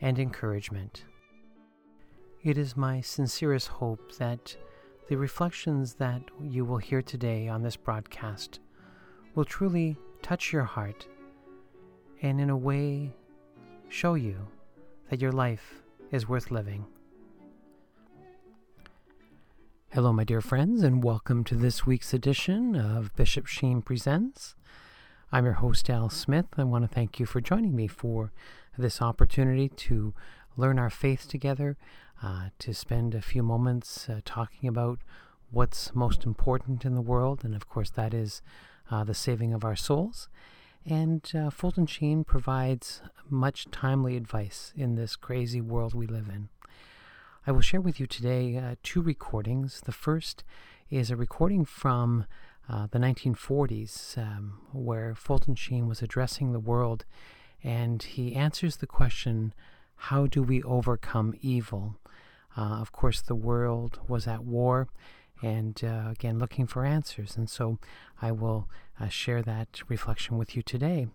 and encouragement. It is my sincerest hope that the reflections that you will hear today on this broadcast will truly touch your heart and, in a way, show you that your life is worth living. Hello, my dear friends, and welcome to this week's edition of Bishop Sheen Presents. I'm your host, Al Smith. I want to thank you for joining me for this opportunity to learn our faith together, uh, to spend a few moments uh, talking about what's most important in the world, and of course, that is uh, the saving of our souls. And uh, Fulton Sheen provides much timely advice in this crazy world we live in. I will share with you today uh, two recordings. The first is a recording from uh, the 1940s, um, where Fulton Sheen was addressing the world and he answers the question how do we overcome evil? Uh, of course, the world was at war, and uh, again, looking for answers. And so I will uh, share that reflection with you today.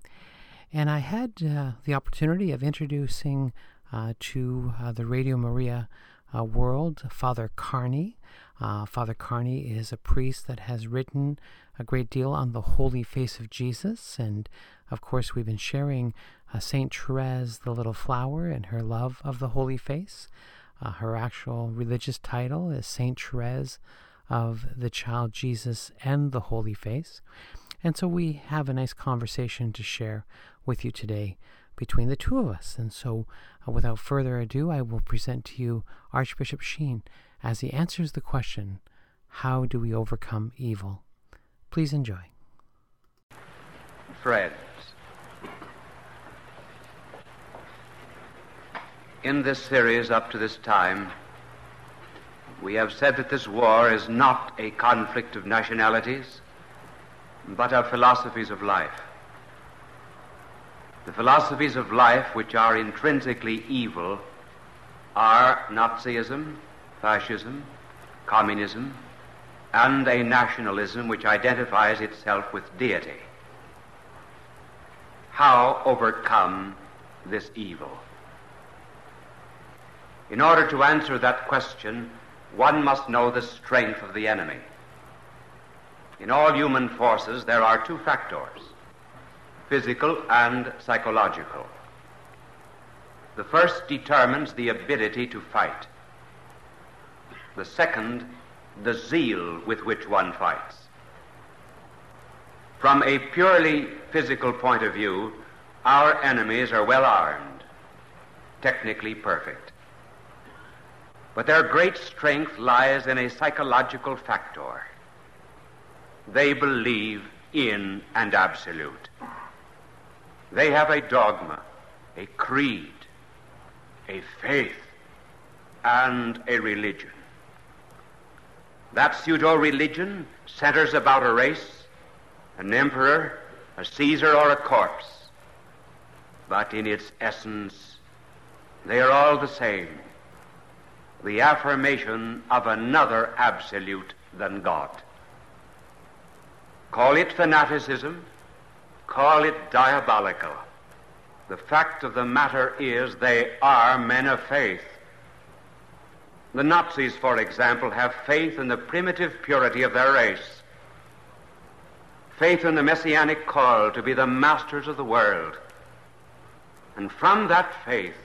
And I had uh, the opportunity of introducing uh, to uh, the Radio Maria world Father Carney. Father Carney is a priest that has written a great deal on the holy face of Jesus. And of course, we've been sharing uh, Saint Therese, the little flower, and her love of the Holy Face. Uh, her actual religious title is Saint Therese of the Child Jesus and the Holy Face. And so we have a nice conversation to share with you today between the two of us. And so, uh, without further ado, I will present to you Archbishop Sheen as he answers the question How do we overcome evil? Please enjoy. Friends, in this series up to this time, we have said that this war is not a conflict of nationalities, but of philosophies of life. The philosophies of life which are intrinsically evil are Nazism, fascism, communism, and a nationalism which identifies itself with deity. How overcome this evil? In order to answer that question, one must know the strength of the enemy. In all human forces, there are two factors physical and psychological. The first determines the ability to fight, the second, the zeal with which one fights. From a purely physical point of view, our enemies are well armed, technically perfect. But their great strength lies in a psychological factor. They believe in an absolute. They have a dogma, a creed, a faith, and a religion. That pseudo religion centers about a race, an emperor, a Caesar, or a corpse. But in its essence, they are all the same the affirmation of another absolute than God. Call it fanaticism, call it diabolical. The fact of the matter is they are men of faith. The Nazis, for example, have faith in the primitive purity of their race, faith in the messianic call to be the masters of the world. And from that faith,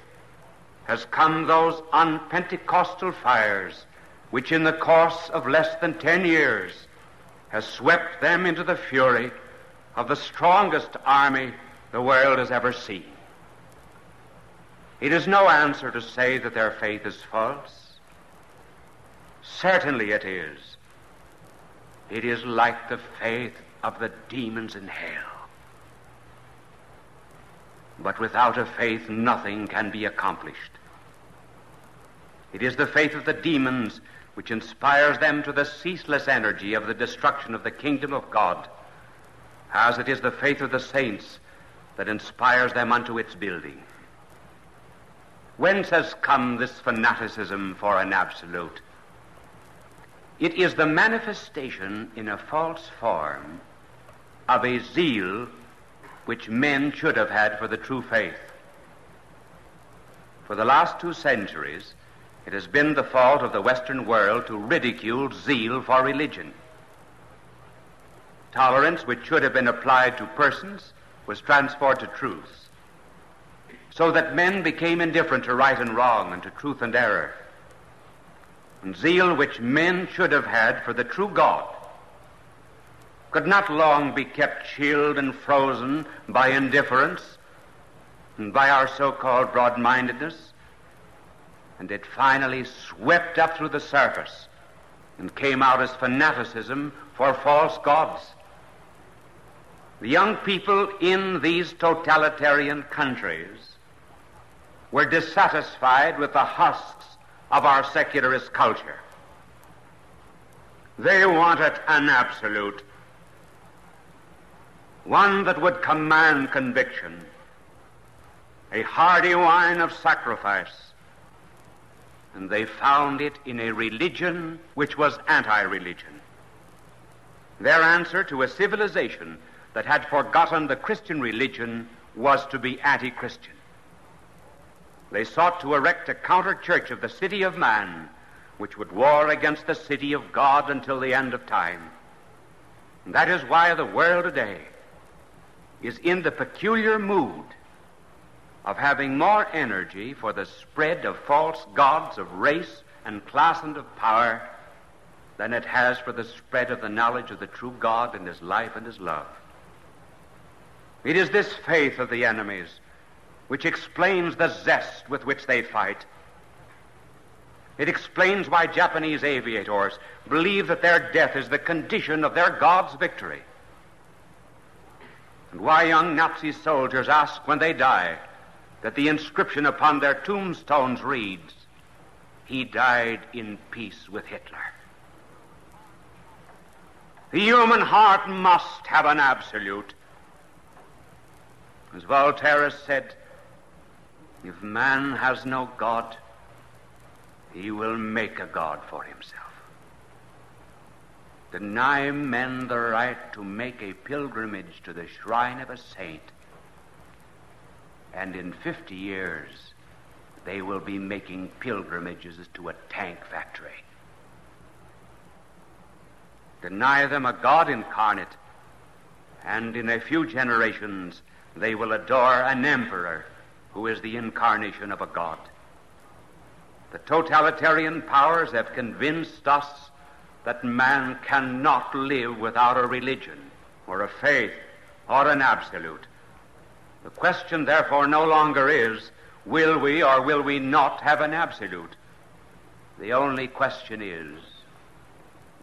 has come those unpentecostal fires which in the course of less than ten years has swept them into the fury of the strongest army the world has ever seen. It is no answer to say that their faith is false. Certainly it is. It is like the faith of the demons in hell. But without a faith, nothing can be accomplished. It is the faith of the demons which inspires them to the ceaseless energy of the destruction of the kingdom of God, as it is the faith of the saints that inspires them unto its building. Whence has come this fanaticism for an absolute? It is the manifestation in a false form of a zeal which men should have had for the true faith. For the last two centuries, it has been the fault of the Western world to ridicule zeal for religion. Tolerance, which should have been applied to persons, was transferred to truths, so that men became indifferent to right and wrong and to truth and error. And zeal, which men should have had for the true God, could not long be kept chilled and frozen by indifference and by our so called broad mindedness and it finally swept up through the surface and came out as fanaticism for false gods. The young people in these totalitarian countries were dissatisfied with the husks of our secularist culture. They wanted an absolute, one that would command conviction, a hearty wine of sacrifice, and they found it in a religion which was anti religion. Their answer to a civilization that had forgotten the Christian religion was to be anti Christian. They sought to erect a counter church of the city of man, which would war against the city of God until the end of time. And that is why the world today is in the peculiar mood of having more energy for the spread of false gods of race and class and of power than it has for the spread of the knowledge of the true God and His life and His love. It is this faith of the enemies which explains the zest with which they fight. It explains why Japanese aviators believe that their death is the condition of their God's victory. And why young Nazi soldiers ask when they die, that the inscription upon their tombstones reads, He died in peace with Hitler. The human heart must have an absolute. As Voltaire said, if man has no God, he will make a God for himself. Deny men the right to make a pilgrimage to the shrine of a saint and in 50 years, they will be making pilgrimages to a tank factory. Deny them a God incarnate, and in a few generations, they will adore an emperor who is the incarnation of a God. The totalitarian powers have convinced us that man cannot live without a religion or a faith or an absolute. The question, therefore, no longer is will we or will we not have an absolute? The only question is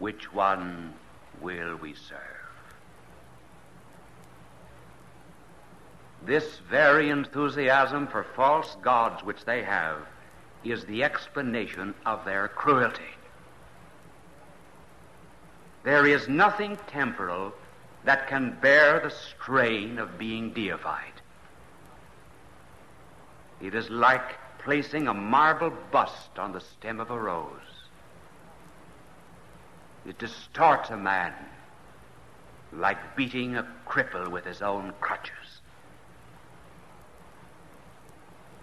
which one will we serve? This very enthusiasm for false gods which they have is the explanation of their cruelty. There is nothing temporal that can bear the strain of being deified. It is like placing a marble bust on the stem of a rose. It distorts a man like beating a cripple with his own crutches.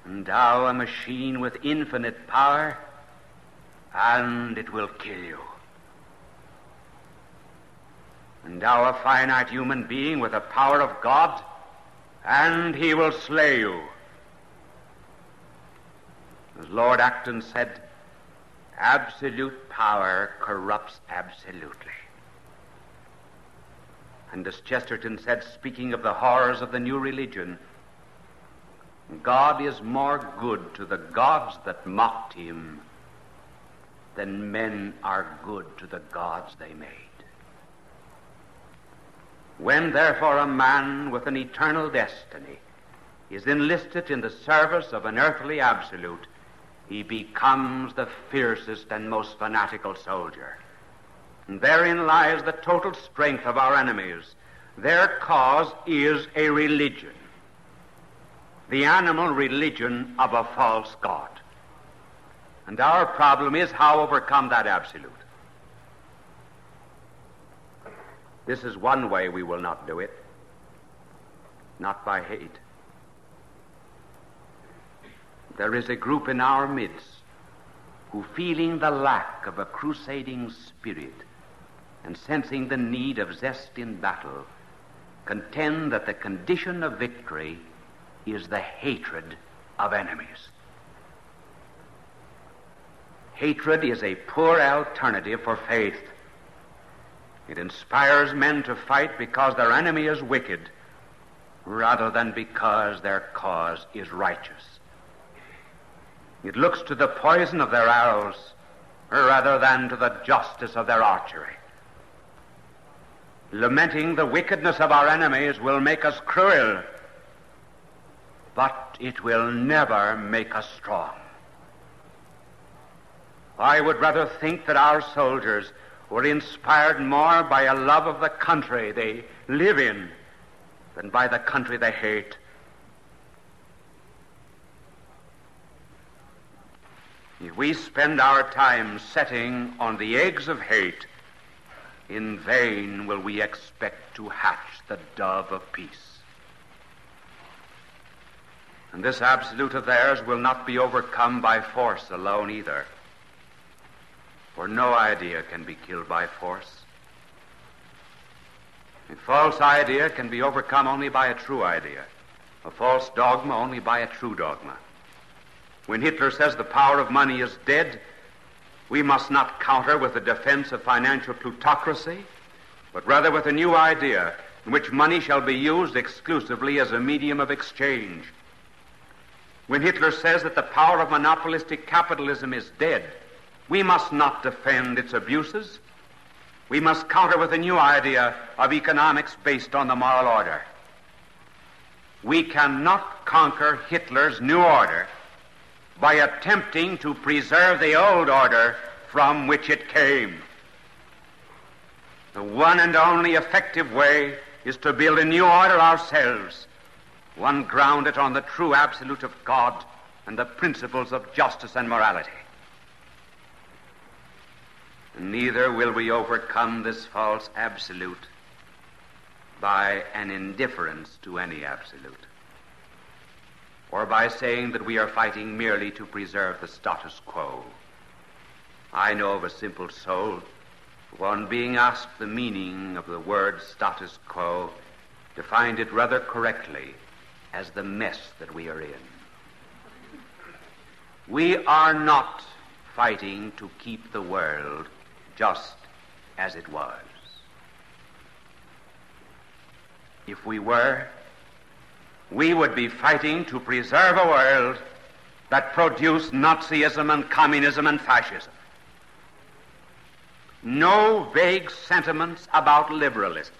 And thou a machine with infinite power, and it will kill you. And thou a finite human being with the power of God, and he will slay you. As Lord Acton said, absolute power corrupts absolutely. And as Chesterton said, speaking of the horrors of the new religion, God is more good to the gods that mocked him than men are good to the gods they made. When therefore a man with an eternal destiny is enlisted in the service of an earthly absolute, he becomes the fiercest and most fanatical soldier. And therein lies the total strength of our enemies. Their cause is a religion, the animal religion of a false God. And our problem is how overcome that absolute. This is one way we will not do it, not by hate. There is a group in our midst who, feeling the lack of a crusading spirit and sensing the need of zest in battle, contend that the condition of victory is the hatred of enemies. Hatred is a poor alternative for faith. It inspires men to fight because their enemy is wicked rather than because their cause is righteous. It looks to the poison of their arrows rather than to the justice of their archery. Lamenting the wickedness of our enemies will make us cruel, but it will never make us strong. I would rather think that our soldiers were inspired more by a love of the country they live in than by the country they hate. If we spend our time setting on the eggs of hate, in vain will we expect to hatch the dove of peace. And this absolute of theirs will not be overcome by force alone either. For no idea can be killed by force. A false idea can be overcome only by a true idea. A false dogma only by a true dogma. When Hitler says the power of money is dead, we must not counter with the defense of financial plutocracy, but rather with a new idea in which money shall be used exclusively as a medium of exchange. When Hitler says that the power of monopolistic capitalism is dead, we must not defend its abuses. We must counter with a new idea of economics based on the moral order. We cannot conquer Hitler's new order by attempting to preserve the old order from which it came. The one and only effective way is to build a new order ourselves, one grounded on the true absolute of God and the principles of justice and morality. Neither will we overcome this false absolute by an indifference to any absolute, or by saying that we are fighting merely to preserve the status quo. I know of a simple soul, one being asked the meaning of the word status quo, defined it rather correctly as the mess that we are in. We are not fighting to keep the world just as it was. If we were, we would be fighting to preserve a world that produced Nazism and communism and fascism. No vague sentiments about liberalism.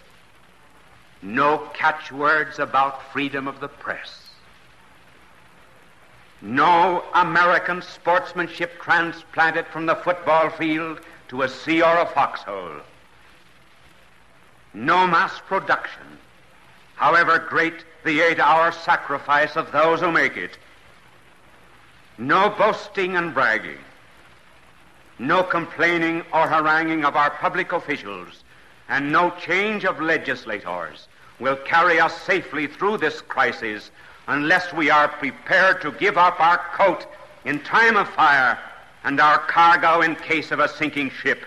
No catchwords about freedom of the press. No American sportsmanship transplanted from the football field to a sea or a foxhole. No mass production, however great the eight hour sacrifice of those who make it. No boasting and bragging. No complaining or haranguing of our public officials. And no change of legislators will carry us safely through this crisis unless we are prepared to give up our coat in time of fire and our cargo in case of a sinking ship.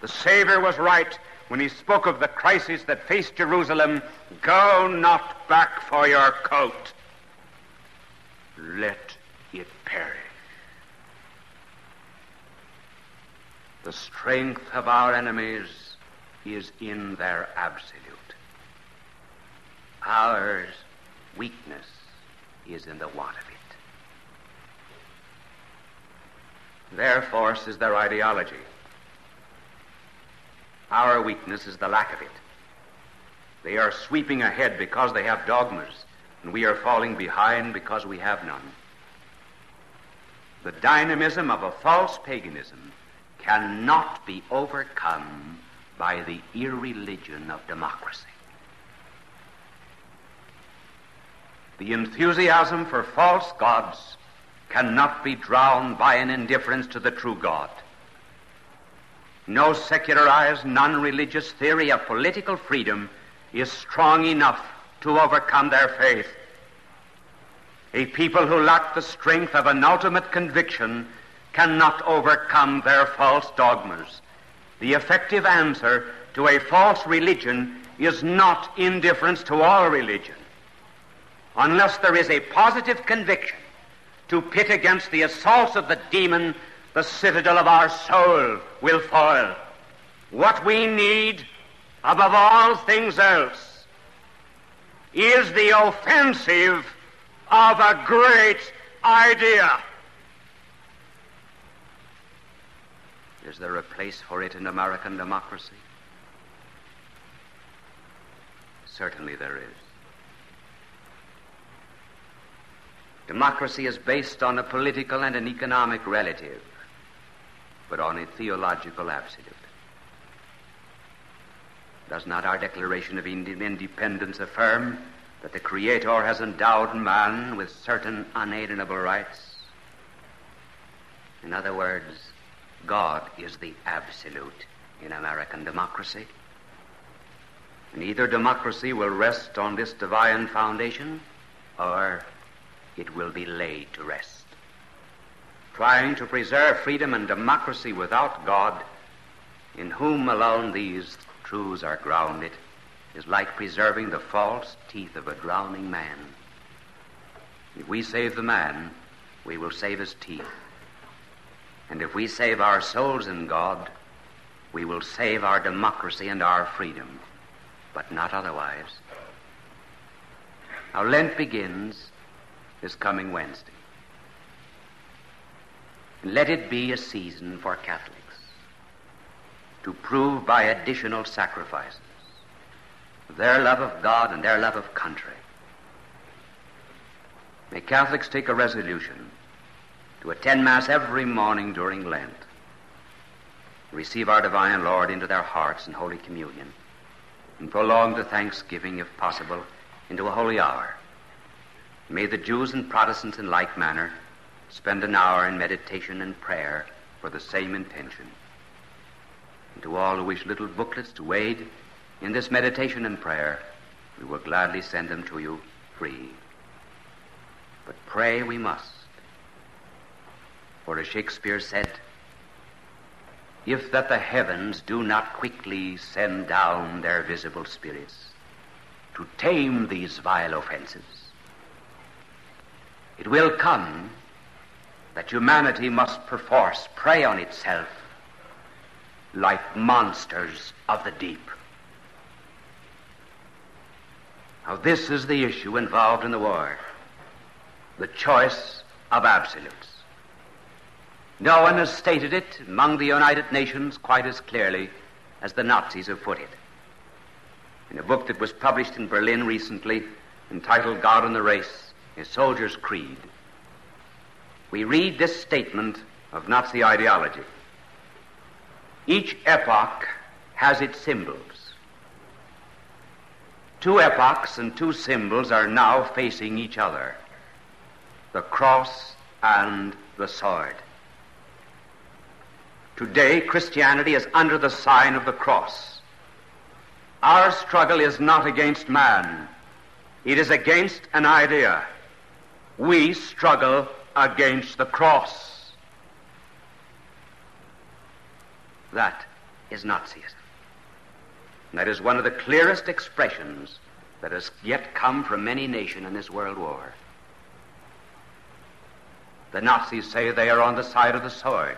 The Savior was right when he spoke of the crisis that faced Jerusalem. Go not back for your coat. Let it perish. The strength of our enemies is in their absolute. Ours weakness is in the want of it. Their force is their ideology. Our weakness is the lack of it. They are sweeping ahead because they have dogmas. and we are falling behind because we have none. The dynamism of a false paganism cannot be overcome by the irreligion of democracy. The enthusiasm for false gods cannot be drowned by an indifference to the true God. No secularized, non religious theory of political freedom is strong enough to overcome their faith. A people who lack the strength of an ultimate conviction cannot overcome their false dogmas. The effective answer to a false religion is not indifference to all religion. Unless there is a positive conviction to pit against the assaults of the demon, the citadel of our soul will fall. What we need above all things else is the offensive of a great idea. Is there a place for it in American democracy? Certainly there is. Democracy is based on a political and an economic relative, but on a theological absolute. Does not our Declaration of Independence affirm that the Creator has endowed man with certain unalienable rights? In other words, God is the absolute in American democracy. And either democracy will rest on this divine foundation or it will be laid to rest. Trying to preserve freedom and democracy without God, in whom alone these truths are grounded, is like preserving the false teeth of a drowning man. If we save the man, we will save his teeth. And if we save our souls in God, we will save our democracy and our freedom, but not otherwise. Now, Lent begins this coming Wednesday. Let it be a season for Catholics to prove by additional sacrifices their love of God and their love of country. May Catholics take a resolution to attend Mass every morning during Lent, receive our Divine Lord into their hearts in Holy Communion, and prolong the thanksgiving, if possible, into a holy hour. May the Jews and Protestants in like manner spend an hour in meditation and prayer for the same intention. And to all who wish little booklets to aid in this meditation and prayer, we will gladly send them to you free. But pray we must. For as Shakespeare said, if that the heavens do not quickly send down their visible spirits to tame these vile offenses, it will come that humanity must perforce prey on itself like monsters of the deep. Now, this is the issue involved in the war the choice of absolutes. No one has stated it among the United Nations quite as clearly as the Nazis have put it. In a book that was published in Berlin recently entitled God and the Race, a soldier's creed, we read this statement of Nazi ideology. Each epoch has its symbols. Two epochs and two symbols are now facing each other the cross and the sword. Today, Christianity is under the sign of the cross. Our struggle is not against man, it is against an idea we struggle against the cross. That is Nazism. that is one of the clearest expressions that has yet come from any nation in this world war. The Nazis say they are on the side of the sword.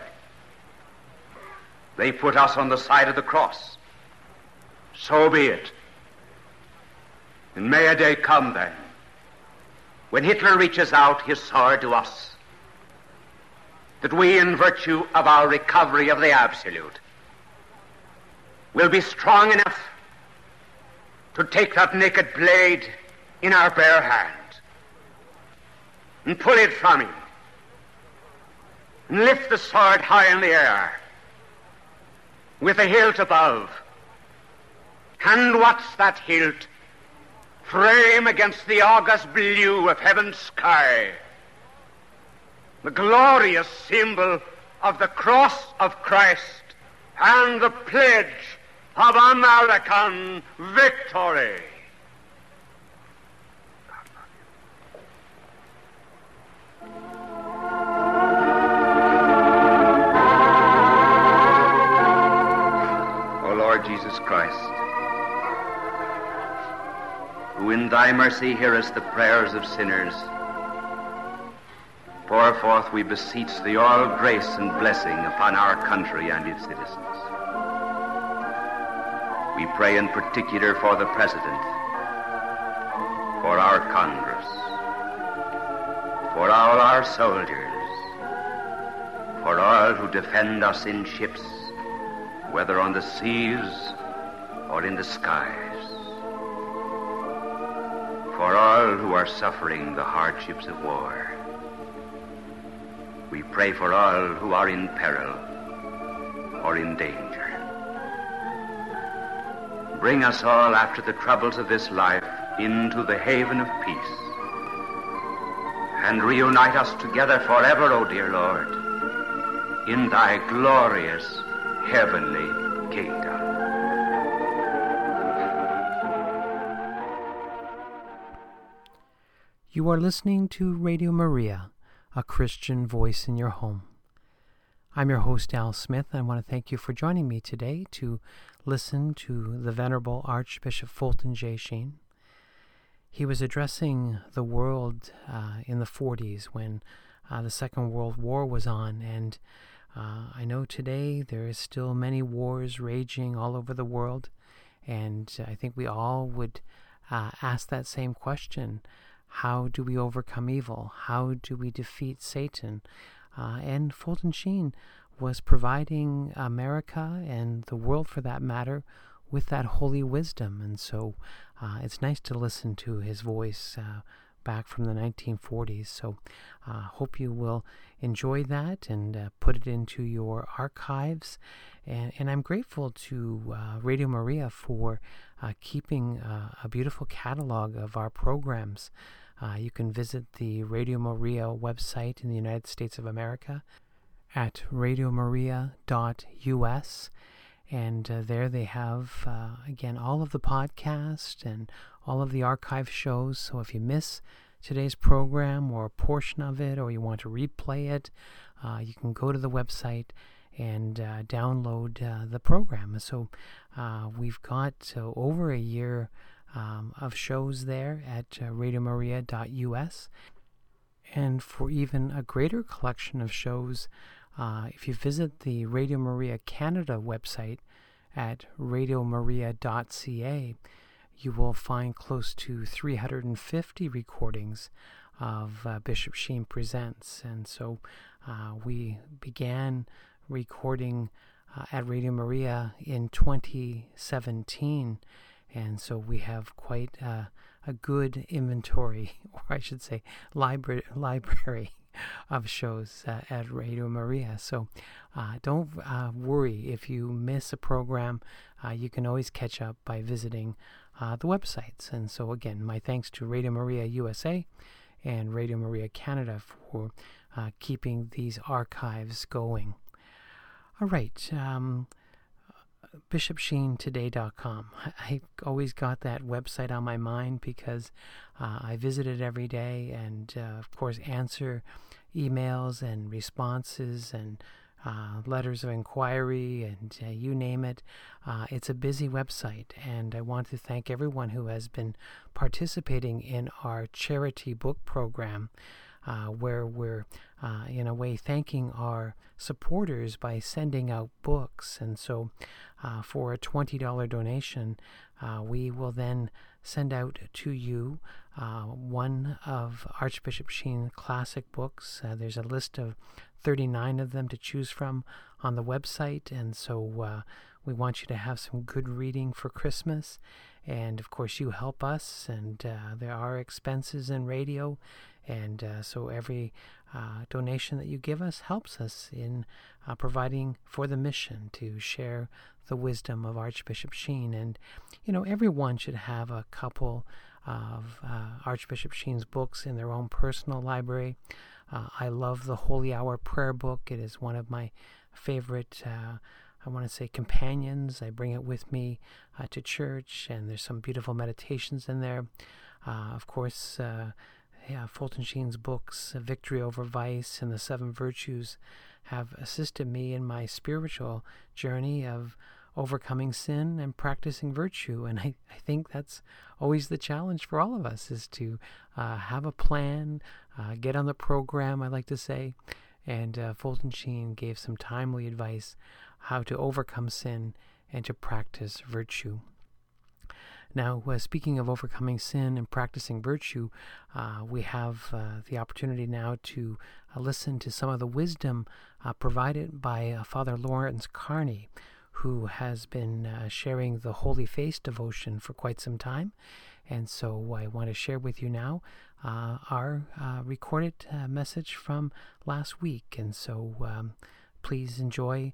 They put us on the side of the cross. So be it. And may a day come then when Hitler reaches out his sword to us, that we, in virtue of our recovery of the absolute, will be strong enough to take that naked blade in our bare hand and pull it from him and lift the sword high in the air with the hilt above. And what's that hilt? Frame against the august blue of heaven's sky. The glorious symbol of the cross of Christ and the pledge of American victory. In thy mercy hearest the prayers of sinners, pour forth, we beseech thee, all grace and blessing upon our country and its citizens. We pray in particular for the President, for our Congress, for all our soldiers, for all who defend us in ships, whether on the seas or in the skies, for all who are suffering the hardships of war. We pray for all who are in peril or in danger. Bring us all after the troubles of this life into the haven of peace. And reunite us together forever, O dear Lord, in thy glorious heavenly kingdom. You are listening to Radio Maria, a Christian voice in your home. I'm your host, Al Smith, and I want to thank you for joining me today to listen to the Venerable Archbishop Fulton J. Sheen. He was addressing the world uh, in the 40s when uh, the Second World War was on, and uh, I know today there is still many wars raging all over the world, and I think we all would uh, ask that same question how do we overcome evil? How do we defeat Satan? Uh, and Fulton Sheen was providing America and the world for that matter with that holy wisdom. And so uh, it's nice to listen to his voice uh, back from the 1940s. So I uh, hope you will enjoy that and uh, put it into your archives. And, and I'm grateful to uh, Radio Maria for uh, keeping a beautiful catalog of our programs. Uh, you can visit the Radio Maria website in the United States of America at radiomaria.us. And uh, there they have, uh, again, all of the podcast and all of the archive shows. So if you miss today's program or a portion of it, or you want to replay it, uh, you can go to the website and uh, download uh, the program. So we've got over a year um, of shows there at uh, radiomaria.us. And for even a greater collection of shows, uh, if you visit the Radio Maria Canada website at radiomaria.ca, you will find close to 350 recordings of uh, Bishop Sheen Presents. And so uh, we began recording uh, at Radio Maria in 2017 and so we have quite uh, a good inventory, or I should say, library library of shows uh, at Radio Maria. So uh, don't uh, worry if you miss a program. Uh, you can always catch up by visiting the websites. And so again, my thanks to Radio Maria USA and Radio Maria Canada for keeping these archives going. All right. Um, bishopsheentoday.com. I always got that website on my mind because uh, I visit it every day and, uh, of course, answer emails and responses and uh, letters of inquiry and uh, you name it. Uh, it's a busy website, and I want to thank everyone who has been participating in our charity book program uh, where we're, uh, in a way, thanking our supporters by sending out books. And so, uh, for a $20 donation, uh, we will then send out to you uh, one of Archbishop Sheen classic books. There's a list of 39 of them to choose from on the website, and so we want you to have some good reading for Christmas. And of course, you help us, and uh, there are expenses in radio. And uh, so every uh, donation that you give us helps us in uh, providing for the mission to share the wisdom of Archbishop Sheen. And, you know, everyone should have a couple of uh, Archbishop Sheen's books in their own personal library. Uh, I love the Holy Hour Prayer Book. It is one of my favorite, I want to say, companions. I bring it with me uh, to church, and there's some beautiful meditations in there. Uh, of course, uh, yeah, Fulton Sheen's books, Victory Over Vice and The Seven Virtues, have assisted me in my spiritual journey of overcoming sin and practicing virtue. And I, I think that's always the challenge for all of us is to uh, have a plan, uh, get on the program, I like to say. And uh, Fulton Sheen gave some timely advice how to overcome sin and to practice virtue. Now, uh, speaking of overcoming sin and practicing virtue, uh, we have uh, the opportunity now to uh, listen to some of the wisdom uh, provided by uh, Father Lawrence Carney, who has been sharing the Holy Face devotion for quite some time. And so I want to share with you now our recorded message from last week. And so um, please enjoy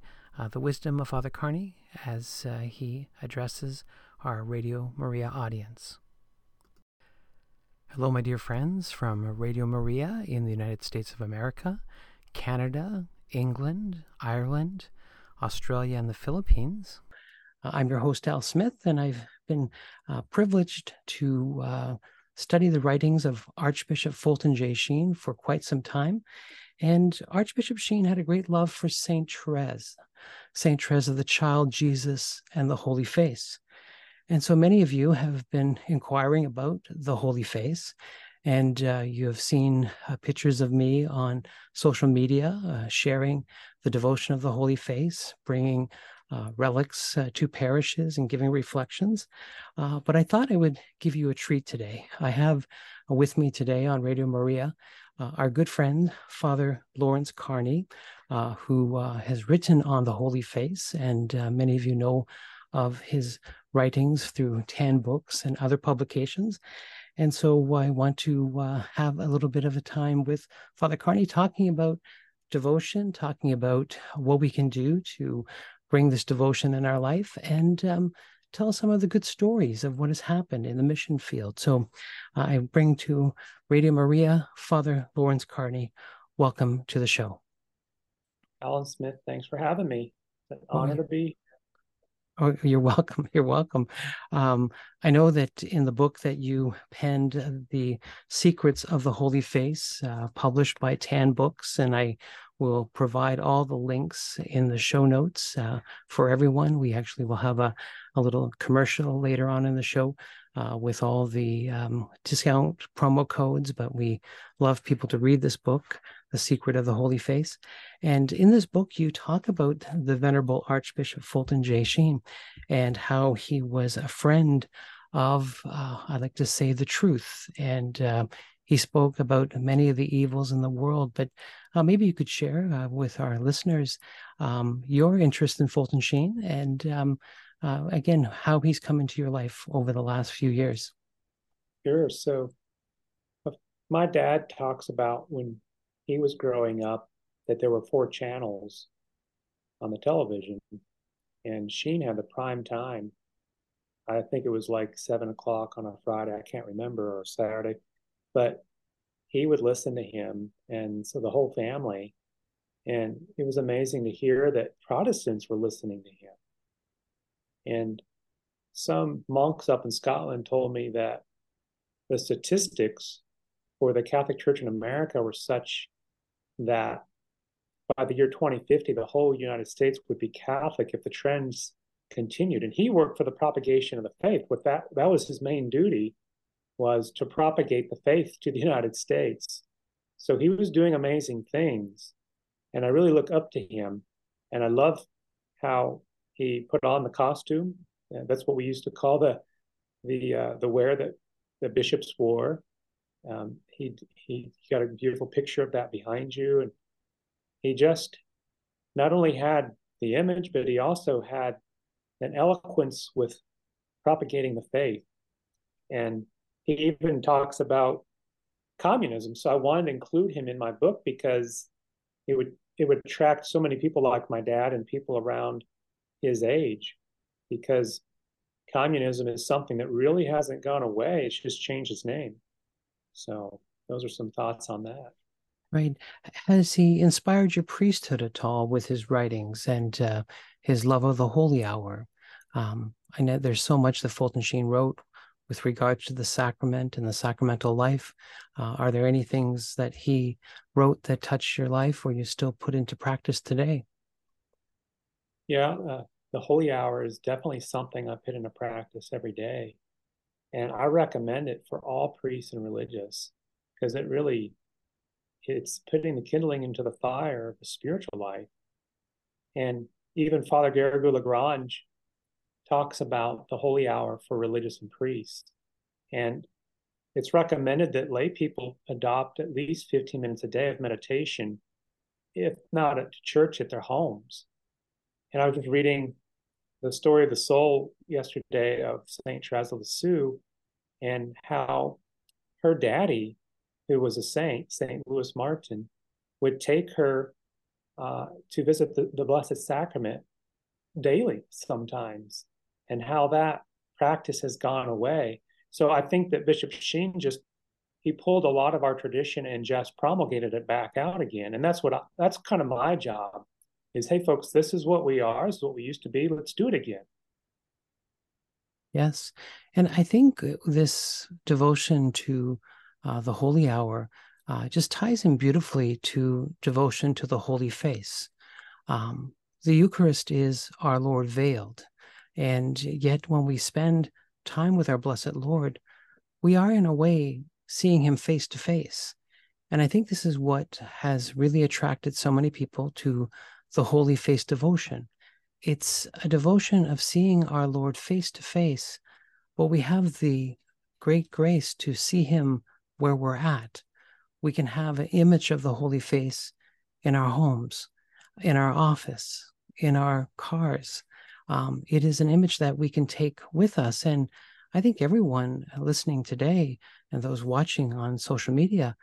the wisdom of Father Carney as he addresses our Radio Maria audience. Hello, my dear friends from Radio Maria in the United States of America, Canada, England, Ireland, Australia, and the Philippines. Uh, I'm your host, Al Smith, and I've been uh, privileged to uh, study the writings of Archbishop Fulton J. Sheen for quite some time. And Archbishop Sheen had a great love for Saint Therese, Saint Therese of the Child Jesus and the Holy Face. And so many of you have been inquiring about the Holy Face, and uh, you have seen uh, pictures of me on social media uh, sharing the devotion of the Holy Face, bringing uh, relics uh, to parishes and giving reflections. Uh, but I thought I would give you a treat today. I have with me today on Radio Maria our good friend, Father Lawrence Carney, who has written on the Holy Face, and many of you know of his writings through Tan Books and other publications. And so I want to uh, have a little bit of a time with Father Carney talking about devotion, talking about what we can do to bring this devotion in our life, and um, tell us some of the good stories of what has happened in the mission field. So uh, I bring to Radio Maria Father Lawrence Carney. Welcome to the show. Alan Smith, thanks for having me. It's an honor to be Oh, you're welcome. You're welcome. Um, I know that in the book that you penned, uh, The Secrets of the Holy Face, uh, published by Tan Books, and I will provide all the links in the show notes uh, for everyone. We actually will have a, a little commercial later on in the show uh, with all the um, discount promo codes, but we love people to read this book. The Secret of the Holy Face. And in this book, you talk about the Venerable Archbishop Fulton J. Sheen and how he was a friend of, uh, I like to say, the truth. And uh, he spoke about many of the evils in the world. But uh, maybe you could share uh, with our listeners um, your interest in Fulton Sheen and, um, uh, again, how he's come into your life over the last few years. Sure. So, uh, my dad talks about when he was growing up that there were four channels on the television, and Sheen had the prime time. I think it was like seven o'clock on a Friday. I can't remember or Saturday, but he would listen to him, and so the whole family. And it was amazing to hear that Protestants were listening to him. And some monks up in Scotland told me that the statistics for the Catholic Church in America were such that by the year 2050, the whole United States would be Catholic if the trends continued. And he worked for the propagation of the faith. With that, that was his main duty, was to propagate the faith to the United States. So he was doing amazing things. And I really look up to him. And I love how he put on the costume. That's what we used to call the the uh, the wear that the bishops wore. Um, he he got a beautiful picture of that behind you, and he just not only had the image, but he also had an eloquence with propagating the faith. And he even talks about communism. So I wanted to include him in my book because it would it would attract so many people like my dad and people around his age because communism is something that really hasn't gone away. It's just changed its name. So those are some thoughts on that. Right. Has he inspired your priesthood at all with his writings and uh, his love of the holy hour? Um, I know there's so much that Fulton Sheen wrote with regards to the sacrament and the sacramental life. Uh, are there any things that he wrote that touched your life or you still put into practice today? Yeah, uh, the holy hour is definitely something I put into practice every day. And I recommend it for all priests and religious because it really it's putting the kindling into the fire of the spiritual life. And even Father Garrigou Lagrange talks about the holy hour for religious and priests. And it's recommended that lay people adopt at least 15 minutes a day of meditation, if not at church, at their homes. And I was just reading the story of the soul yesterday of St. Therese of Lisieux and how her daddy, who was a saint, St. Louis Martin, would take her uh, to visit the, the Blessed Sacrament daily sometimes and how that practice has gone away. So I think that Bishop Sheen just he pulled a lot of our tradition and just promulgated it back out again. And that's what I, that's kind of my job is hey folks, this is what we are, this is what we used to be. Let's do it again. Yes. And I think this devotion to uh, the holy hour uh, just ties in beautifully to devotion to the holy face. Um, the Eucharist is our Lord veiled. And yet, when we spend time with our blessed Lord, we are in a way seeing him face to face. And I think this is what has really attracted so many people to the holy face devotion. It's a devotion of seeing our Lord face to face, but we have the great grace to see him where we're at. We can have an image of the holy face in our homes, in our office, in our cars, um, it is an image that we can take with us. And I think everyone listening today and those watching on social media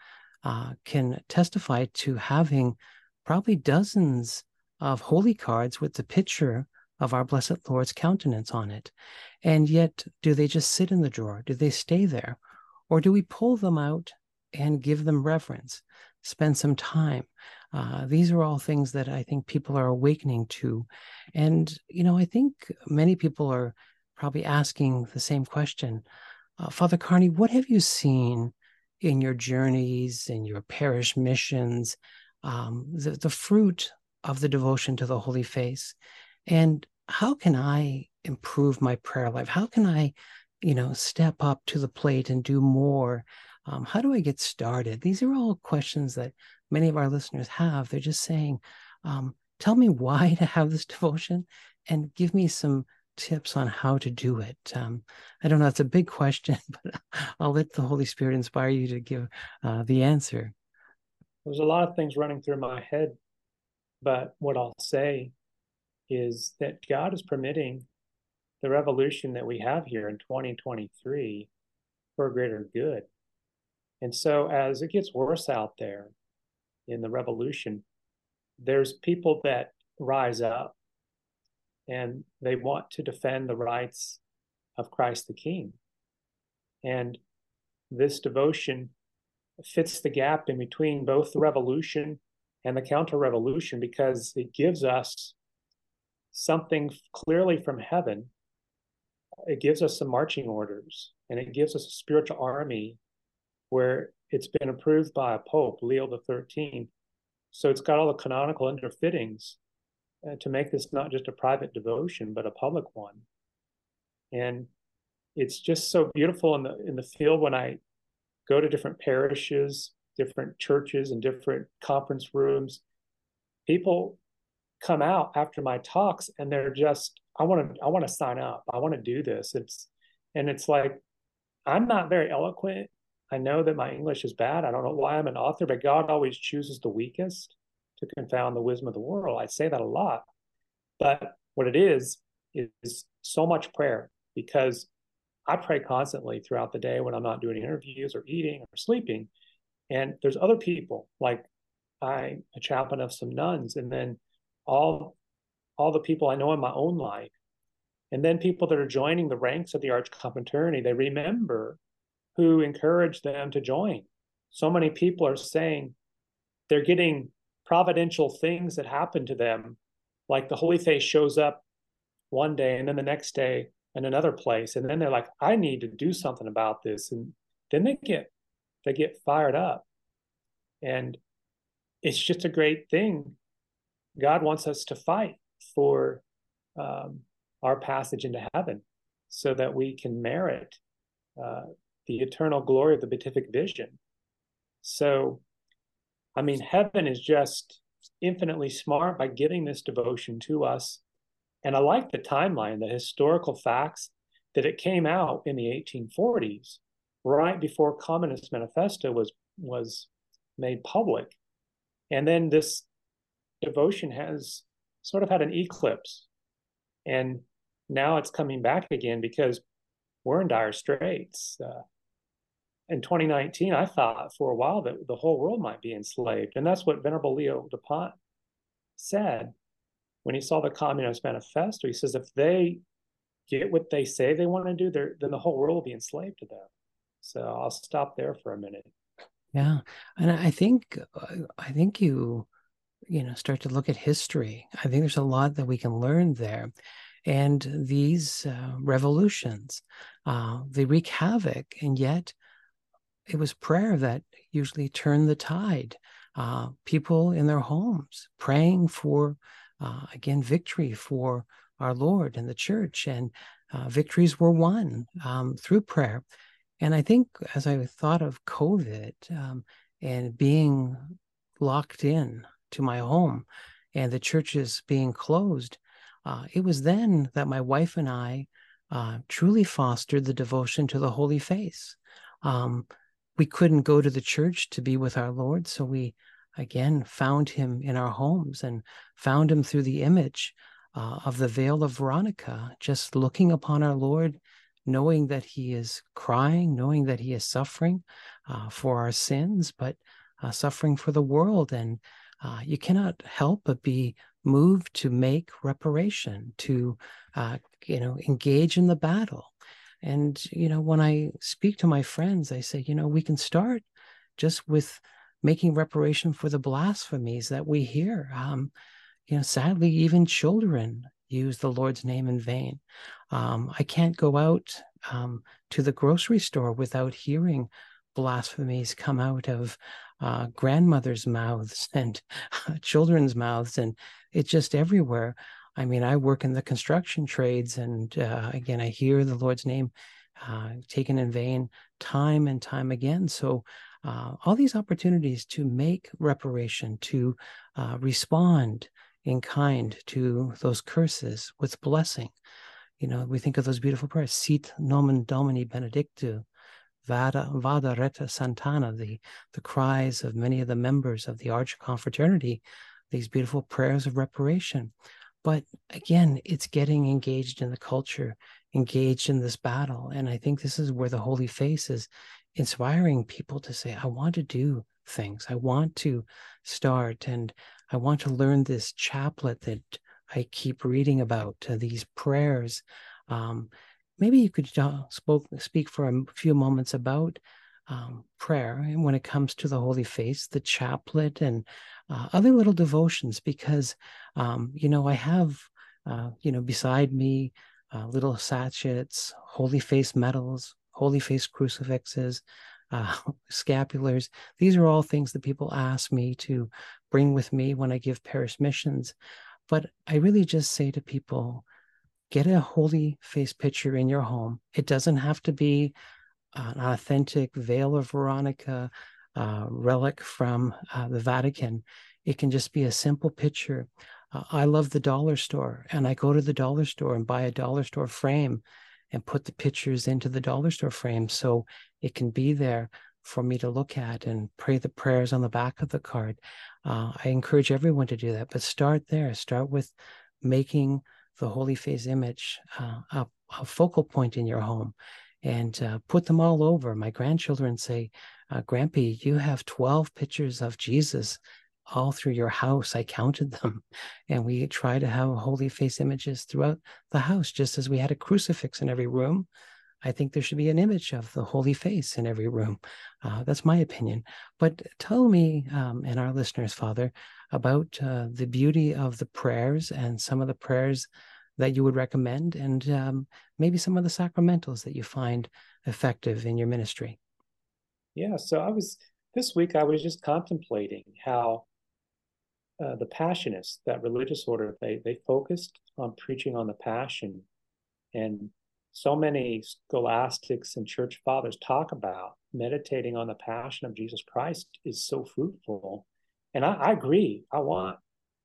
uh, can testify to having probably dozens of holy cards with the picture of our blessed Lord's countenance on it. And yet, do they just sit in the drawer? Do they stay there? Or do we pull them out and give them reverence, spend some time? Uh, these are all things that I think people are awakening to. And, you know, I think many people are probably asking the same question. Uh, Father Carney, what have you seen in your journeys, in your parish missions, um, the, the fruit of the devotion to the Holy Face? And how can I improve my prayer life? How can I, you know, step up to the plate and do more? Um, how do I get started? These are all questions that many of our listeners have. They're just saying, um, tell me why to have this devotion and give me some tips on how to do it. Um, I don't know, it's a big question, but I'll let the Holy Spirit inspire you to give uh, the answer. There's a lot of things running through my head, but what I'll say is that God is permitting the revolution that we have here in 2023 for a greater good. And so, as it gets worse out there, in the revolution, there's people that rise up and they want to defend the rights of Christ the King. And this devotion fits the gap in between both the revolution and the counter revolution because it gives us something clearly from heaven. It gives us some marching orders and it gives us a spiritual army where it's been approved by a pope, Leo the Thirteenth. So it's got all the canonical underfittings uh, to make this not just a private devotion, but a public one. And it's just so beautiful in the in the field when I go to different parishes, different churches, and different conference rooms. People come out after my talks and they're just, I want to, I want to sign up. I want to do this. It's, and it's like, I'm not very eloquent I know that my English is bad. I don't know why I'm an author, but God always chooses the weakest to confound the wisdom of the world. I say that a lot. But what it is, is so much prayer because I pray constantly throughout the day when I'm not doing interviews or eating or sleeping. And there's other people like I'm a chaplain of some nuns, and then all all the people I know in my own life, and then people that are joining the ranks of the Arch Confraternity, they remember who encourage them to join. So many people are saying they're getting providential things that happen to them, like the Holy Face shows up one day, and then the next day in another place, and then they're like, "I need to do something about this," and then they get they get fired up, and it's just a great thing. God wants us to fight for um, our passage into heaven, so that we can merit uh, the eternal glory of the beatific vision. So, I mean, heaven is just infinitely smart by giving this devotion to us and I like the timeline, the historical facts that it came out in the 1840s, right before Communist Manifesto was was made public. And then this devotion has sort of had an eclipse. And now it's coming back again because we're in dire straits. Uh, in 2019, I thought for a while that the whole world might be enslaved. And that's what Venerable Leo Dupont said when he saw the Communist Manifesto, he says if they get what they say they want to do, then the whole world will be enslaved to them. So I'll stop there for a minute. Yeah, and I think I think you you know start to look at history. I think there's a lot that we can learn there, and these uh, revolutions uh, they wreak havoc, and yet it was prayer that usually turned the tide. Uh, people in their homes praying for uh, again, victory for our Lord and the church. And uh, victories were won um, through prayer. And I think as I thought of COVID um, and being locked in to my home and the churches being closed, uh, it was then that my wife and I uh, truly fostered the devotion to the Holy Face. Um, we couldn't go to the church to be with our Lord, so we again found him in our homes and found him through the image uh, of the veil of Veronica, just looking upon our Lord, knowing that he is crying, knowing that he is suffering uh, for our sins, but uh, suffering for the world. And uh, you cannot help but be moved to make reparation, to uh, you know engage in the battle. And you know, when I speak to my friends, I say, you know, we can start just with making reparation for the blasphemies that we hear. Um, you know, sadly, even children use the Lord's name in vain. Um, I can't go out um, to the grocery store without hearing blasphemies come out of uh, grandmothers' mouths and children's mouths, and it's just everywhere. I mean, I work in the construction trades, and uh, again, I hear the Lord's name uh, taken in vain time and time again. So uh, all these opportunities to make reparation, to uh, respond in kind to those curses with blessing. You know, we think of those beautiful prayers, sit nomen Domini benedictu, vade, vade retro Satana, the, the cries of many of the members of the Arch Confraternity, these beautiful prayers of reparation. But again, it's getting engaged in the culture, engaged in this battle. And I think this is where the Holy Face is, inspiring people to say, I want to do things. I want to start and I want to learn this chaplet that I keep reading about, uh, these prayers. Um, maybe you could uh, spoke, speak for a few moments about um, prayer and when it comes to the Holy Face, the chaplet, and uh, other little devotions, because, um, you know, I have, uh, you know, beside me, uh, little sachets, Holy Face medals, holy face crucifixes, uh, scapulars. These are all things that people ask me to bring with me when I give parish missions. But I really just say to people, get a holy face picture in your home. It doesn't have to be an authentic veil of Veronica uh, relic from uh, the Vatican. It can just be a simple picture. Uh, I love the dollar store, and I go to the dollar store and buy a dollar store frame and put the pictures into the dollar store frame so it can be there for me to look at and pray the prayers on the back of the card. Uh, I encourage everyone to do that, but start there. Start with making the Holy Face image uh, a, a, focal point in your home and uh, put them all over. My grandchildren say, uh, Grampy, you have 12 pictures of Jesus all through your house. I counted them. And we try to have holy face images throughout the house, just as we had a crucifix in every room. I think there should be an image of the holy face in every room. Uh, that's my opinion. But tell me um, and our listeners, Father, about uh, the beauty of the prayers and some of the prayers that you would recommend, and um, maybe some of the sacramentals that you find effective in your ministry. Yeah. So I was this week. I was just contemplating how uh, the Passionists, that religious order, they they focused on preaching on the Passion, and so many scholastics and church fathers talk about meditating on the passion of Jesus Christ is so fruitful. And I, I, agree. I want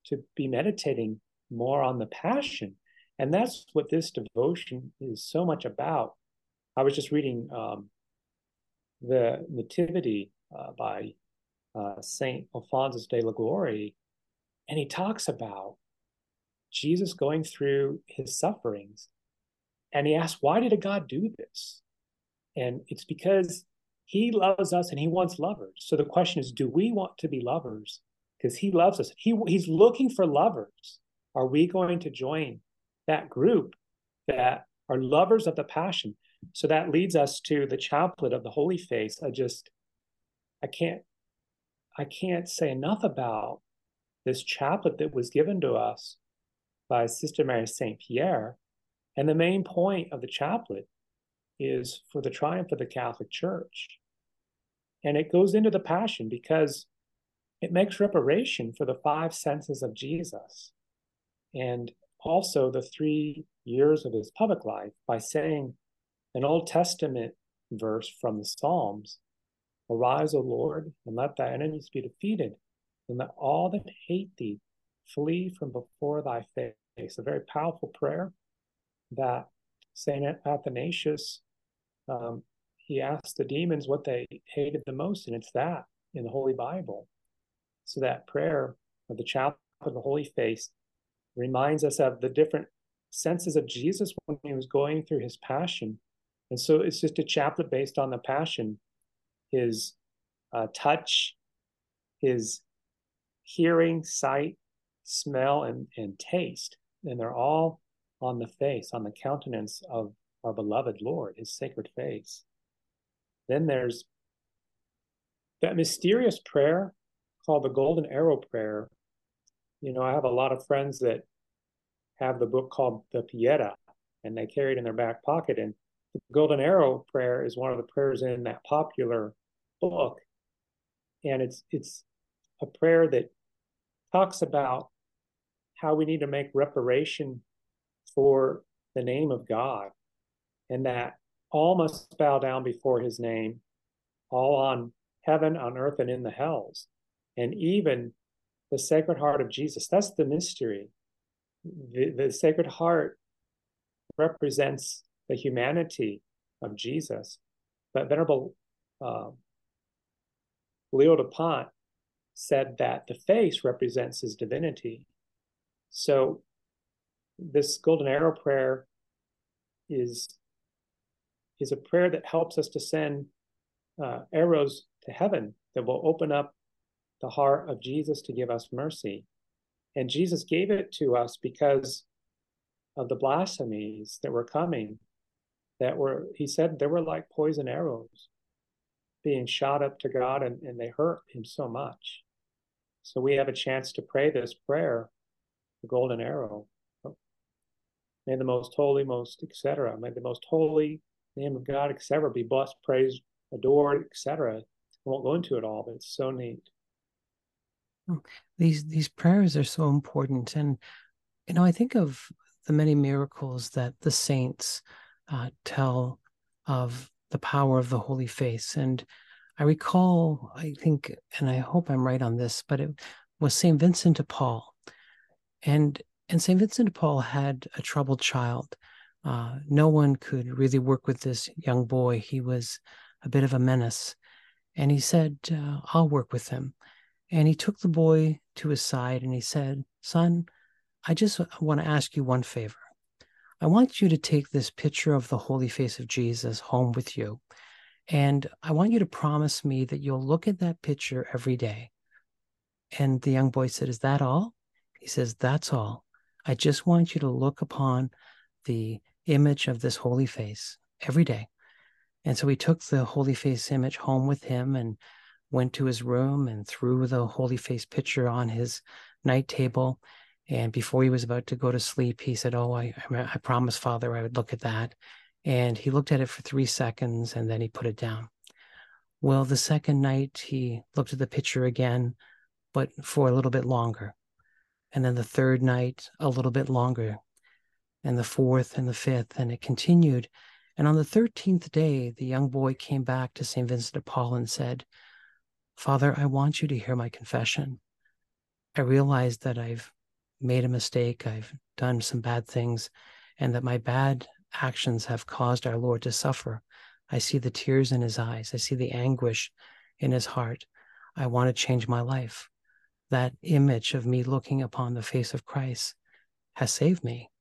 to be meditating more on the passion. And that's what this devotion is so much about. I was just reading um, the Nativity uh, by uh, Saint Alphonsus de Liguori, and he talks about Jesus going through his sufferings and he asks, Why did a God do this? And it's because he loves us and he wants lovers. So the question is, do we want to be lovers? Because he loves us. He, he's looking for lovers. Are we going to join that group that are lovers of the passion? So that leads us to the chaplet of the Holy Face. I just, I can't, I can't say enough about this chaplet that was given to us by Sister Mary St. Pierre and the main point of the chaplet is for the triumph of the Catholic Church. And it goes into the Passion because it makes reparation for the five senses of Jesus and also the three years of his public life by saying an Old Testament verse from the Psalms Arise, O Lord, and let thy enemies be defeated, and let all that hate thee flee from before thy face. A very powerful prayer that Saint Athanasius um, he asked the demons what they hated the most, and it's that in the Holy Bible. So that prayer of the chaplet of the Holy Face reminds us of the different senses of Jesus when he was going through his passion. And so it's just a chaplet based on the passion, his uh, touch, his hearing, sight, smell, and, and taste. And they're all on the face, on the countenance of our beloved Lord, his sacred face. Then there's that mysterious prayer called the Golden Arrow Prayer. You know, I have a lot of friends that have the book called the Pieta, and they carry it in their back pocket. And the Golden Arrow Prayer is one of the prayers in that popular book, and it's it's a prayer that talks about how we need to make reparation for the name of God, and that all must bow down before his name, all on heaven, on earth, and in the hells, and even the Sacred Heart of Jesus. That's the mystery. The, the Sacred Heart represents the humanity of Jesus, but Venerable uh, Leo Dupont said that the face represents his divinity. So this golden arrow prayer is is a prayer that helps us to send uh, arrows to heaven that will open up the heart of Jesus to give us mercy. And Jesus gave it to us because of the blasphemies that were coming, that were, he said, they were like poison arrows being shot up to God and, and they hurt him so much. So we have a chance to pray this prayer, the golden arrow, May the most holy, most etc. May the most holy name of God, etc. be blessed, praised, adored, etc. I won't go into it all, but it's so neat. Oh, these these prayers are so important, and you know I think of the many miracles that the saints uh, tell of the power of the Holy Face, and I recall, I think, and I hope I'm right on this, but it was Saint Vincent de Paul, and and St. Vincent de Paul had a troubled child. Uh, no one could really work with this young boy. He was a bit of a menace. And he said, uh, I'll work with him. And he took the boy to his side and he said, Son, I just want to ask you one favor. I want you to take this picture of the holy face of Jesus home with you. And I want you to promise me that you'll look at that picture every day. And the young boy said, Is that all? He says, That's all. I just want you to look upon the image of this holy face every day. And so he took the holy face image home with him and went to his room and threw the holy face picture on his night table. And before he was about to go to sleep, he said, Oh, I, I promised Father I would look at that. And he looked at it for three seconds and then he put it down. Well, the second night, he looked at the picture again, but for a little bit longer. And then the third night, a little bit longer. And the fourth and the fifth. And it continued. And on the 13th day, the young boy came back to St. Vincent de Paul and said, Father, I want you to hear my confession. I realize that I've made a mistake, I've done some bad things, and that my bad actions have caused our Lord to suffer. I see the tears in his eyes, I see the anguish in his heart. I want to change my life. That image of me looking upon the face of Christ has saved me.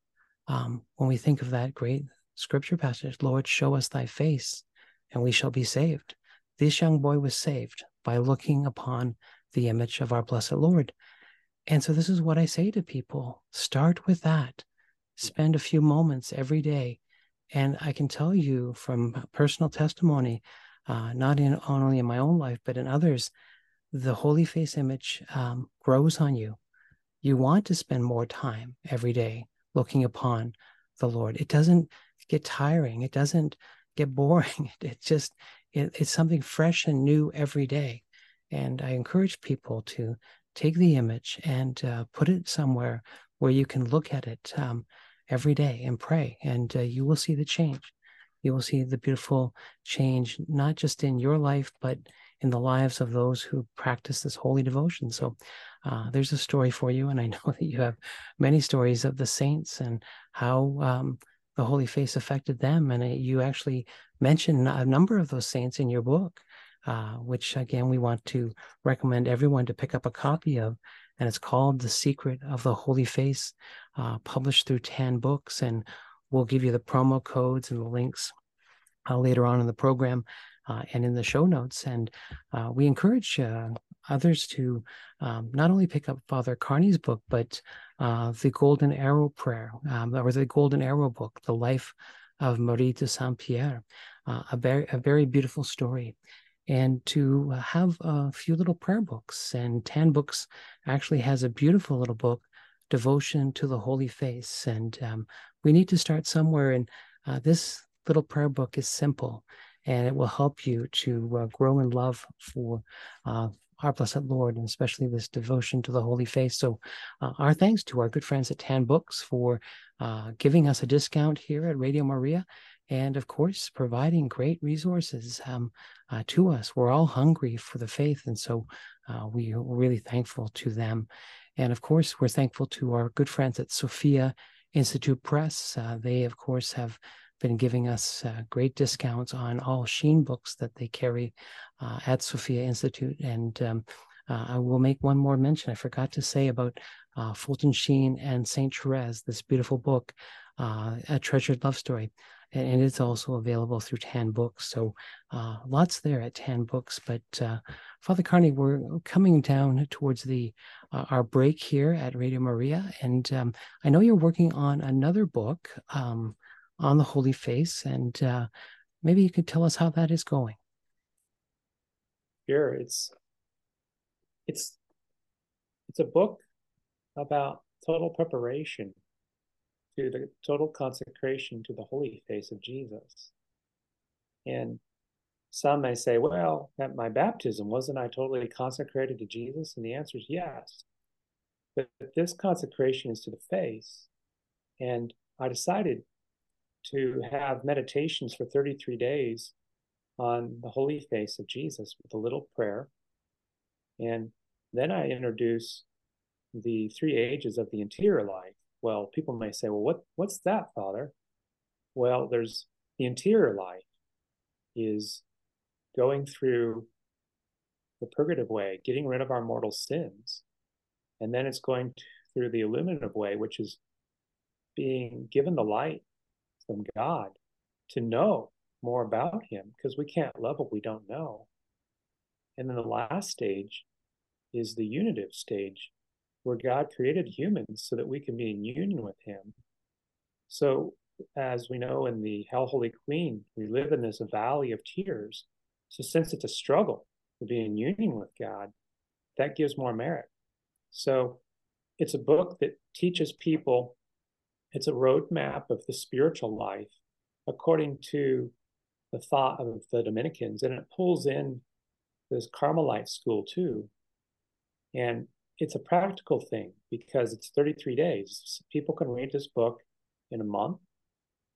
Um, when we think of that great scripture passage, Lord, show us thy face and we shall be saved. This young boy was saved by looking upon the image of our blessed Lord. And so, this is what I say to people start with that. Spend a few moments every day. And I can tell you from personal testimony, uh, not in only in my own life, but in others, the holy face image um, grows on you. You want to spend more time every day looking upon the Lord. It doesn't get tiring. It doesn't get boring. It just it, it's something fresh and new every day. And I encourage people to take the image and uh, put it somewhere where you can look at it um, every day and pray, and uh, you will see the change. You will see the beautiful change, not just in your life, but in the lives of those who practice this holy devotion. So uh, there's a story for you. And I know that you have many stories of the saints and how um, the Holy Face affected them. And uh, you actually mention a number of those saints in your book, uh, which again, we want to recommend everyone to pick up a copy of. And it's called The Secret of the Holy Face, uh, published through Tan Books. And we'll give you the promo codes and the links uh, later on in the program uh, and in the show notes. And uh, we encourage others to um, not only pick up Father Carney's book, but uh, the Golden Arrow Prayer, um, or the Golden Arrow book, The Life of Marie de Saint Pierre, uh, a, very, a very beautiful story. And to have a few little prayer books. And Tan Books actually has a beautiful little book, Devotion to the Holy Face. And um, we need to start somewhere. And uh, this little prayer book is simple and it will help you to uh, grow in love for uh, our blessed Lord, and especially this devotion to the Holy Face. So, uh, our thanks to our good friends at Tan Books for uh, giving us a discount here at Radio Maria, and of course, providing great resources um, uh, to us. We're all hungry for the faith, and so uh, we are really thankful to them. And of course, we're thankful to our good friends at Sophia Institute Press. they, of course, have been giving us uh, great discounts on all Sheen books that they carry uh, at Sophia Institute. And um, uh, I will make one more mention. I forgot to say about uh, Fulton Sheen and Saint Therese, this beautiful book, uh, A Treasured Love Story. And it's also available through Tan Books. So uh, lots there at Tan Books. But Father Carney, we're coming down towards the our break here at Radio Maria. And um, I know you're working on another book. Um, on the Holy Face, and uh, maybe you could tell us how that is going. Sure, it's it's it's a book about total preparation to the total consecration to the holy face of Jesus. And some may say, well, at my baptism, wasn't I totally consecrated to Jesus? And the answer is yes. But this consecration is to the face. And I decided to have meditations for 33 days on the holy face of Jesus with a little prayer. And then I introduce the three ages of the interior life. Well, people may say, well, what, what's that, Father? Well, there's the interior life is going through the purgative way, getting rid of our mortal sins. And then it's going through the illuminative way, which is being given the light from God to know more about Him because we can't love what we don't know. And then the last stage is the unitive stage, where God created humans so that we can be in union with Him. So, as we know in the Hail Holy Queen, we live in this valley of tears. So, since it's a struggle to be in union with God, that gives more merit. So, it's a book that teaches people, it's a roadmap of the spiritual life according to the thought of the Dominicans, and it pulls in this Carmelite school too. And it's a practical thing because it's 33 days. People can read this book in a month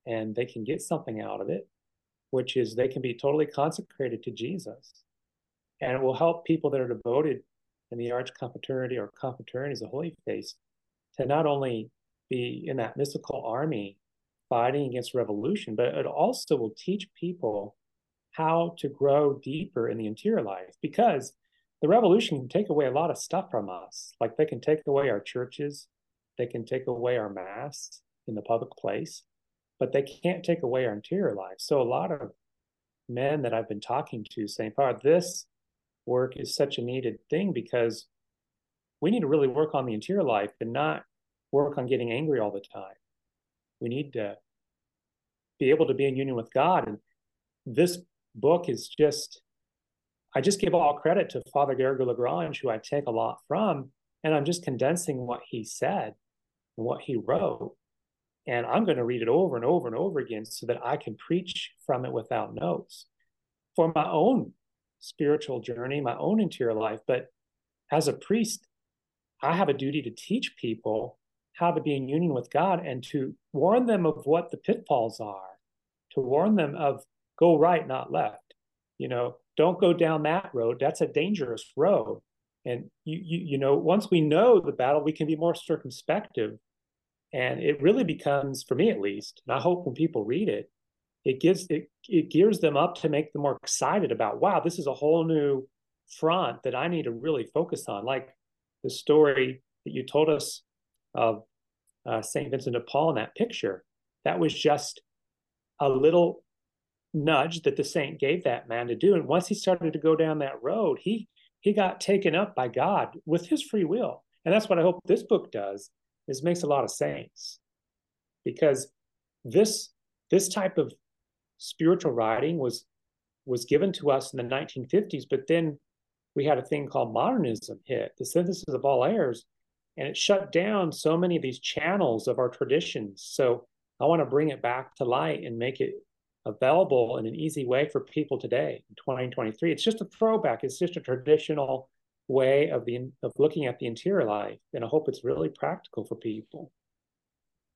and they can get something out of it, which is they can be totally consecrated to Jesus. And it will help people that are devoted in the Arch Confraternity or Confraternities of Holy Face to not only be in that mystical army fighting against revolution, but it also will teach people how to grow deeper in the interior life because the revolution can take away a lot of stuff from us. Like they can take away our churches, they can take away our mass in the public place, but they can't take away our interior life. So a lot of men that I've been talking to saying, Father, this work is such a needed thing because we need to really work on the interior life and not work on getting angry all the time. We need to be able to be in union with God. And this book is just I just give all credit to Father Garrigou Lagrange, who I take a lot from, and I'm just condensing what he said and what he wrote. And I'm going to read it over and over and over again so that I can preach from it without notes for my own spiritual journey, my own interior life. But as a priest, I have a duty to teach people how to be in union with God and to warn them of what the pitfalls are, to warn them of go right, not left. You know, don't go down that road. That's a dangerous road. And you, you, you know, once we know the battle, we can be more circumspective. And it really becomes, for me at least, and I hope when people read it, it gives it it gears them up to make them more excited about, wow, this is a whole new front that I need to really focus on. Like the story that you told us of uh, Saint Vincent de Paul in that picture, that was just a little nudge that the saint gave that man to do. And once he started to go down that road, he he got taken up by God with his free will. And that's what I hope this book does, is makes a lot of sense. Because this this type of spiritual writing was was given to us in the 1950s, but then we had a thing called modernism hit, the synthesis of all errors, and it shut down so many of these channels of our traditions. So I want to bring it back to light and make it available in an easy way for people today in 2023. It's just a throwback. It's just a traditional way of the of looking at the interior life, and I hope it's really practical for people.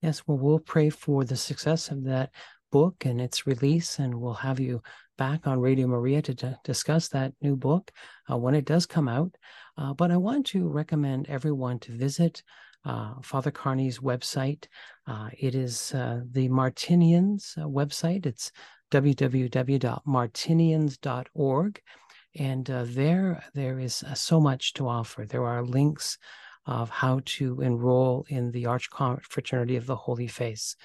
Yes, well, we'll pray for the success of that book and its release, and we'll have you back on Radio Maria to d- discuss that new book uh, when it does come out. Uh, but I want to recommend everyone to visit uh, Father Carney's website. Uh, it is uh, the Martinians uh, website. It's www.martinians.org. And there, there is so much to offer. There are links of how to enroll in the Arch Confraternity of the Holy Face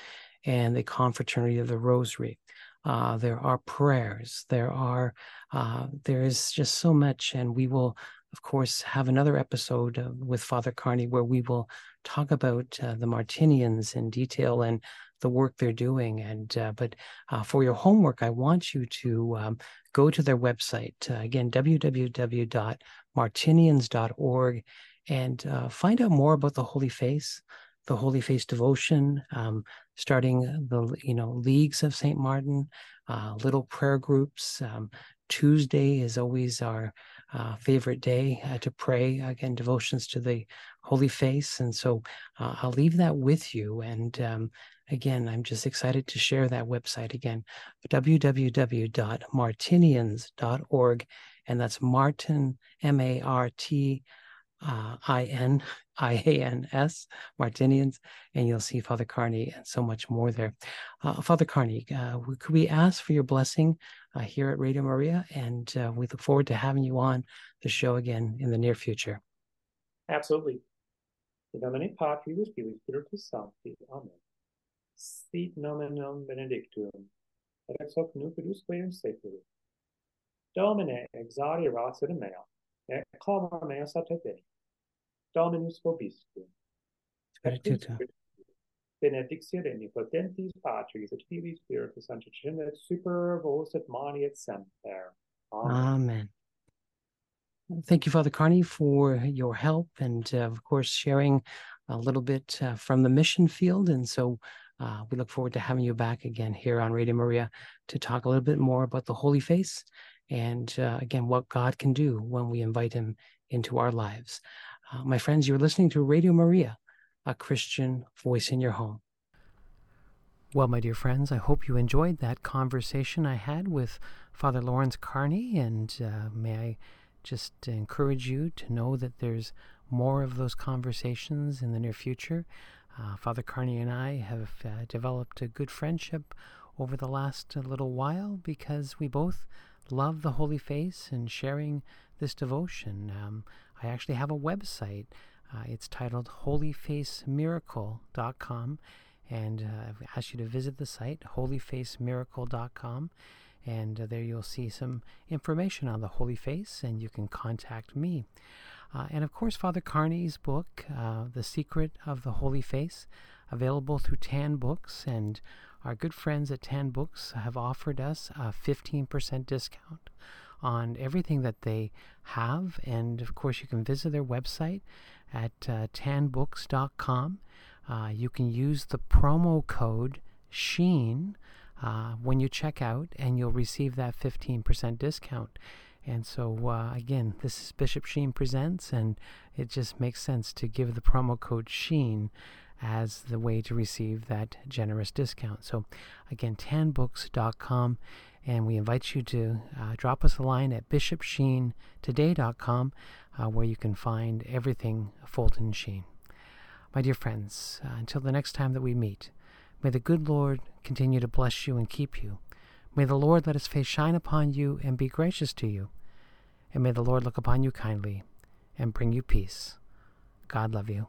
and the Confraternity of the Rosary. Uh, there are prayers. There are uh, there is just so much, and we will, of course, have another episode uh, with Father Carney where we will talk about uh, the Martinians in detail and the work they're doing. And uh, but uh, for your homework, I want you to um, go to their website again, www.martinians.org, and find out more about the Holy Face the Holy Face devotion, um, starting the you know leagues of Saint Martin, uh, little prayer groups. Um, Tuesday is always our uh, favorite day uh, to pray again devotions to the Holy Face, and so uh, I'll leave that with you. And um, again, I'm just excited to share that website again, www.martinians.org, and that's Martin M A R T uh, I N I A N S, Martinians, and you'll see Father Carney and so much more there. Uh, Father Carney, uh, could we ask for your blessing uh, here at Radio Maria? And uh, we look forward to having you on the show again in the near future. Absolutely. In nomine Patris, Filii, Spiritus Sancti. Amen. Sit nomen benedictum, et ex hoc nunc usque in seculum. Domine, exaudi ratio mea, et clamor meas a bene. Dominus vobiscum. Spiritu. benedictio omnipotentis Patris et Filii Spiritus Sancti et super vos et mani et semper. Amen. Amen. Thank you, Father Carney, for your help and, uh, of course, sharing a little bit uh, from the mission field. And so uh, we look forward to having you back again here on Radio Maria to talk a little bit more about the Holy Face and, uh, again, what God can do when we invite Him into our lives. Uh, my friends, you're listening to Radio Maria, a Christian voice in your home. Well, my dear friends, I hope you enjoyed that conversation I had with Father Lawrence Carney, and uh, may I just encourage you to know that there's more of those conversations in the near future. Uh, Father Carney and I have uh, developed a good friendship over the last little while because we both love the Holy Face and sharing this devotion. Um, I actually have a website. Uh, it's titled holyfacemiracle.com. And uh, I've asked you to visit the site, holyfacemiracle.com. And uh, there you'll see some information on the Holy Face, and you can contact me. Uh, and of course, Father Carney's book, uh, The Secret of the Holy Face, available through Tan Books. And our good friends at Tan Books have offered us a 15% discount on everything that they have. And of course, you can visit their website at uh, tanbooks.com. Uh, you can use the promo code SHEEN uh, when you check out, and you'll receive that 15% discount. And so, uh, again, this is Bishop Sheen Presents, and it just makes sense to give the promo code SHEEN as the way to receive that generous discount. So, again, tanbooks.com, and we invite you to uh, drop us a line at bishopsheentoday.com, uh, where you can find everything Fulton Sheen. My dear friends, uh, until the next time that we meet, may the good Lord continue to bless you and keep you. May the Lord let his face shine upon you and be gracious to you. And may the Lord look upon you kindly and bring you peace. God love you.